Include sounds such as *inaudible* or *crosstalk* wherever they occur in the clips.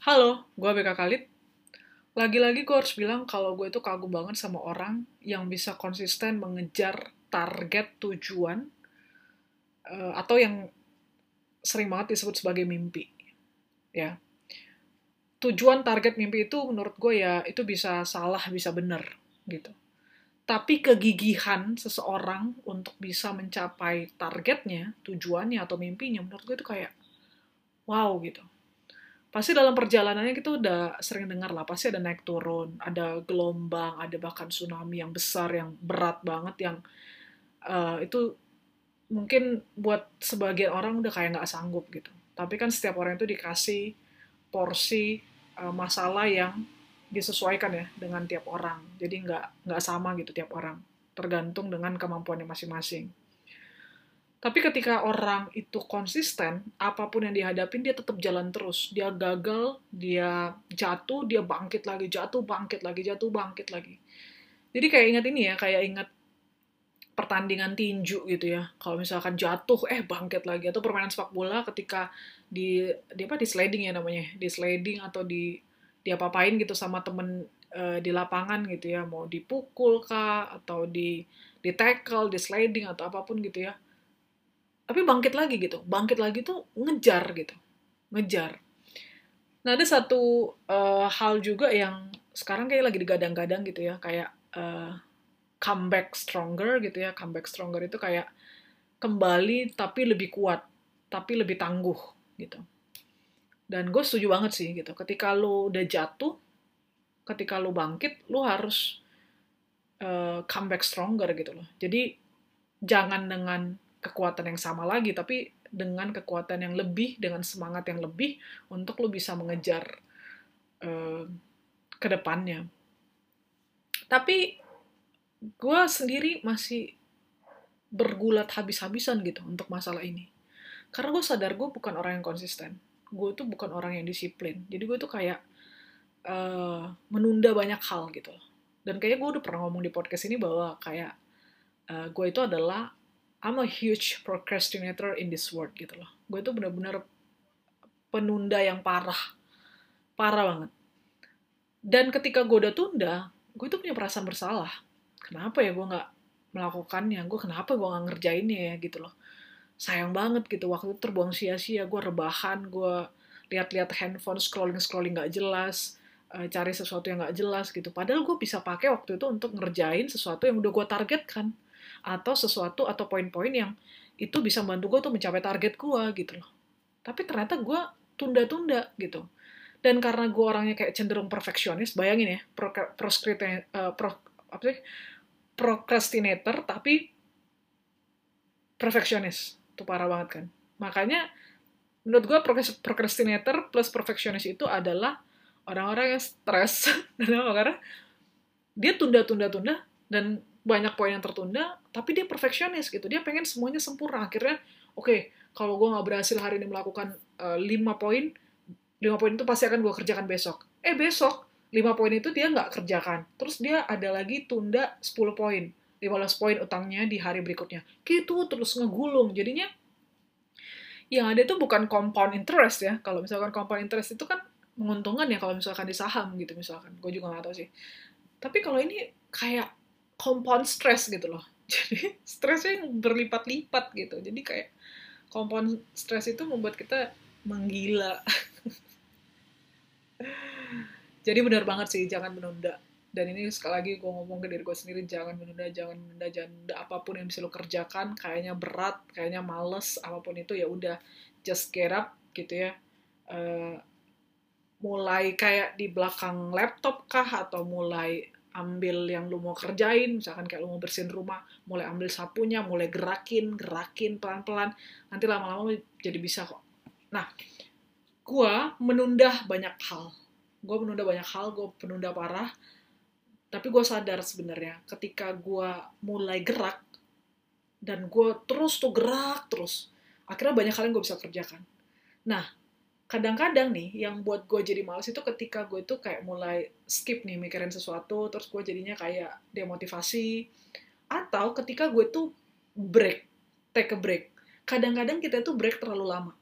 Halo, gue BK Khalid. Lagi-lagi gue harus bilang kalau gue itu kagum banget sama orang yang bisa konsisten mengejar target tujuan uh, atau yang sering banget disebut sebagai mimpi. Ya, tujuan target mimpi itu menurut gue ya itu bisa salah bisa benar gitu. Tapi kegigihan seseorang untuk bisa mencapai targetnya, tujuannya atau mimpinya menurut gue itu kayak wow gitu pasti dalam perjalanannya kita udah sering dengar lah pasti ada naik turun ada gelombang ada bahkan tsunami yang besar yang berat banget yang uh, itu mungkin buat sebagian orang udah kayak nggak sanggup gitu. Tapi kan setiap orang itu dikasih porsi uh, masalah yang disesuaikan ya dengan tiap orang. Jadi nggak nggak sama gitu tiap orang. Tergantung dengan kemampuannya masing-masing tapi ketika orang itu konsisten, apa pun yang dihadapin dia tetap jalan terus. Dia gagal, dia jatuh, dia bangkit lagi, jatuh, bangkit lagi, jatuh, bangkit lagi. Jadi kayak ingat ini ya, kayak ingat pertandingan tinju gitu ya. Kalau misalkan jatuh, eh bangkit lagi. Atau permainan sepak bola ketika di, di apa di sliding ya namanya, di sliding atau di dia apain gitu sama temen uh, di lapangan gitu ya, mau dipukul kah atau di di tackle, di sliding atau apa pun gitu ya tapi bangkit lagi gitu. Bangkit lagi tuh ngejar gitu. Ngejar. Nah ada satu uh, hal juga yang sekarang kayak lagi digadang-gadang gitu ya. Kayak uh, comeback stronger gitu ya. Comeback stronger itu kayak kembali tapi lebih kuat. Tapi lebih tangguh gitu. Dan gue setuju banget sih gitu. Ketika lo udah jatuh ketika lo bangkit lo harus uh, comeback stronger gitu loh. Jadi jangan dengan kekuatan yang sama lagi, tapi dengan kekuatan yang lebih, dengan semangat yang lebih untuk lo bisa mengejar uh, ke depannya. Tapi gue sendiri masih bergulat habis-habisan gitu untuk masalah ini. Karena gue sadar gue bukan orang yang konsisten. Gue tuh bukan orang yang disiplin. Jadi gue tuh kayak uh, menunda banyak hal gitu Dan kayaknya gue udah pernah ngomong di podcast ini bahwa kayak uh, gue itu adalah I'm a huge procrastinator in this world gitu loh. Gue tuh bener-bener penunda yang parah. Parah banget. Dan ketika gue udah tunda, gue tuh punya perasaan bersalah. Kenapa ya gue gak melakukannya? Gue kenapa gue gak ngerjainnya ya gitu loh. Sayang banget gitu, waktu itu terbuang sia-sia. Gue rebahan, gue lihat-lihat handphone, scrolling-scrolling gak jelas eh, cari sesuatu yang gak jelas gitu. Padahal gue bisa pakai waktu itu untuk ngerjain sesuatu yang udah gue targetkan atau sesuatu atau poin-poin yang itu bisa membantu gue tuh mencapai target gue gitu loh. Tapi ternyata gue tunda-tunda gitu. Dan karena gue orangnya kayak cenderung perfeksionis, bayangin ya, pro, uh, pro, apa sih, procrastinator tapi perfeksionis. Itu parah banget kan. Makanya menurut gue procrastinator plus perfeksionis itu adalah orang-orang yang stres. *laughs* Karena dia tunda-tunda-tunda dan banyak poin yang tertunda, tapi dia perfeksionis gitu. Dia pengen semuanya sempurna. Akhirnya, oke, okay, kalau gue nggak berhasil hari ini melakukan uh, poin, lima poin itu pasti akan gue kerjakan besok. Eh, besok, lima poin itu dia nggak kerjakan. Terus dia ada lagi tunda 10 poin. 15 poin utangnya di hari berikutnya. Gitu terus ngegulung. Jadinya yang ada itu bukan compound interest ya. Kalau misalkan compound interest itu kan menguntungkan ya kalau misalkan di saham gitu misalkan. Gue juga nggak tahu sih. Tapi kalau ini kayak compound stress gitu loh. *laughs* Jadi stresnya yang berlipat-lipat gitu. Jadi kayak compound stress itu membuat kita menggila. *laughs* Jadi benar banget sih, jangan menunda. Dan ini sekali lagi gue ngomong ke diri gue sendiri, jangan menunda, jangan menunda, jangan menunda. Apa pun yang bisa lo kerjakan, kayaknya berat, kayaknya males, apa pun itu ya udah just get up gitu ya. Uh, mulai kayak di belakang laptop kah atau mulai ambil yang lu mau kerjain, misalkan kayak lu mau bersihin rumah, mulai ambil sapunya, mulai gerakin, gerakin pelan-pelan, nanti lama-lama jadi bisa kok. Nah, gue menunda banyak hal. Gue menunda banyak hal, gue penunda parah, tapi gue sadar sebenarnya ketika gue mulai gerak, dan gue terus tuh gerak terus, akhirnya banyak hal yang gue bisa kerjakan. Nah, kadang-kadang nih yang buat gue jadi males itu ketika gue tuh kayak mulai skip nih mikirin sesuatu terus gue jadinya kayak demotivasi atau ketika gue tuh break take a break kadang-kadang kita tuh break terlalu lama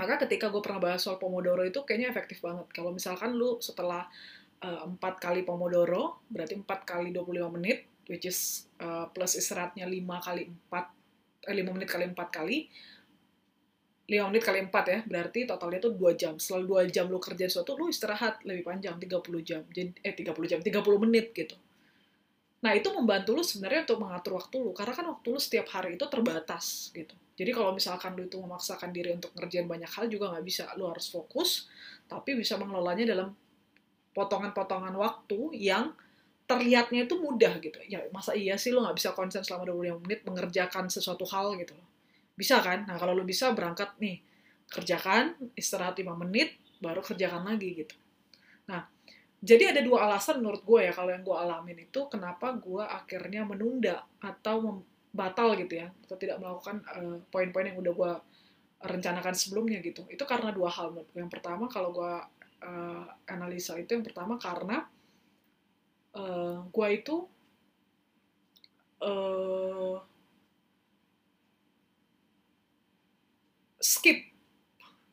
Maka ketika gue pernah bahas soal Pomodoro itu kayaknya efektif banget. Kalau misalkan lu setelah uh, 4 kali Pomodoro, berarti 4 kali 25 menit, which is uh, plus istirahatnya 5 kali 4, eh, 5 menit kali 4 kali, 5 menit kali 4 ya, berarti totalnya tuh 2 jam. Setelah 2 jam lu kerja sesuatu, lu istirahat lebih panjang, 30 jam. Jadi, eh 30 jam, 30 menit gitu. Nah, itu membantu lu sebenarnya untuk mengatur waktu lu. Karena kan waktu lu setiap hari itu terbatas gitu. Jadi kalau misalkan lu itu memaksakan diri untuk ngerjain banyak hal juga nggak bisa. Lu harus fokus, tapi bisa mengelolanya dalam potongan-potongan waktu yang terlihatnya itu mudah gitu. Ya masa iya sih lu nggak bisa konsen selama 25 menit mengerjakan sesuatu hal gitu loh bisa kan? Nah, kalau lu bisa berangkat nih, kerjakan, istirahat 5 menit, baru kerjakan lagi gitu. Nah, jadi ada dua alasan menurut gue ya, kalau yang gue alamin itu, kenapa gue akhirnya menunda atau batal gitu ya, atau tidak melakukan uh, poin-poin yang udah gue rencanakan sebelumnya gitu. Itu karena dua hal menurut gue. Yang pertama, kalau gue uh, analisa itu, yang pertama karena uh, gue itu skip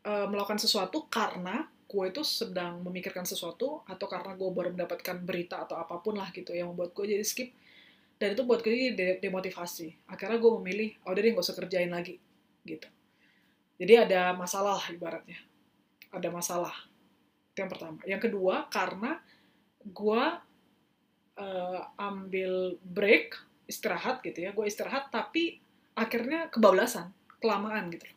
uh, melakukan sesuatu karena gue itu sedang memikirkan sesuatu atau karena gue baru mendapatkan berita atau apa pun lah gitu yang membuat gue jadi skip. Dan itu buat gue jadi demotivasi. Akhirnya gue memilih oh deh gak usah kerjain lagi gitu. Jadi ada masalah ibaratnya. Ada masalah. Itu yang pertama. Yang kedua karena gue uh, ambil break istirahat gitu ya. Gue istirahat tapi akhirnya kebablasan kelamaan gitu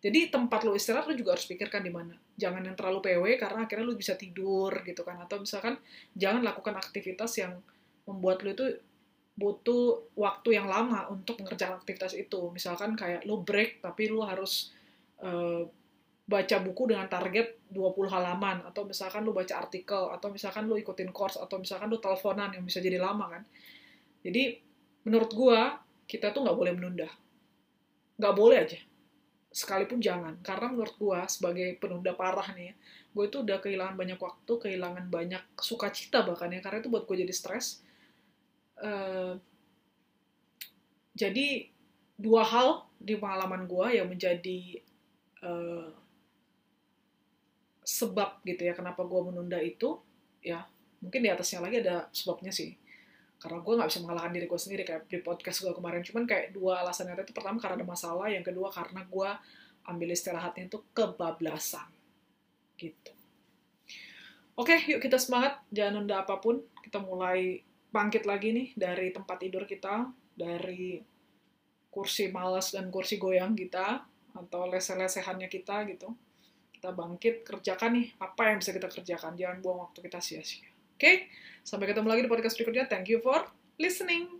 jadi tempat lo istirahat lo juga harus pikirkan di mana. Jangan yang terlalu PW karena akhirnya lo bisa tidur gitu kan. Atau misalkan jangan lakukan aktivitas yang membuat lo itu butuh waktu yang lama untuk mengerjakan aktivitas itu. Misalkan kayak lo break tapi lo harus uh, baca buku dengan target 20 halaman atau misalkan lo baca artikel atau misalkan lo ikutin course atau misalkan lo teleponan yang bisa jadi lama kan. Jadi menurut gua kita tuh nggak boleh menunda. Nggak boleh aja sekalipun jangan. Karena menurut gue sebagai penunda parah nih ya, gue itu udah kehilangan banyak waktu kehilangan banyak sukacita bahkan ya karena itu buat gue jadi stres. Uh, jadi dua hal di pengalaman gue yang menjadi uh, sebab gitu ya kenapa gue menunda itu ya mungkin di atasnya lagi ada sebabnya sih karena gue nggak bisa mengalahkan diri gue sendiri kayak di podcast gue kemarin. Cuman kayak dua alasan yang itu pertama karena ada masalah yang kedua karena gue ambil istirahatnya itu kebablasan. Gitu. Oke yuk kita semangat jangan nunda apa pun. Kita mulai bangkit lagi nih dari tempat tidur kita dari kursi malas dan kursi goyang kita atau lese-lesehannya kita gitu. Kita bangkit kerjakan nih apa yang bisa kita kerjakan. Jangan buang waktu kita sia-sia Oke, okay? sampai ketemu lagi di podcast berikutnya. Thank you for listening.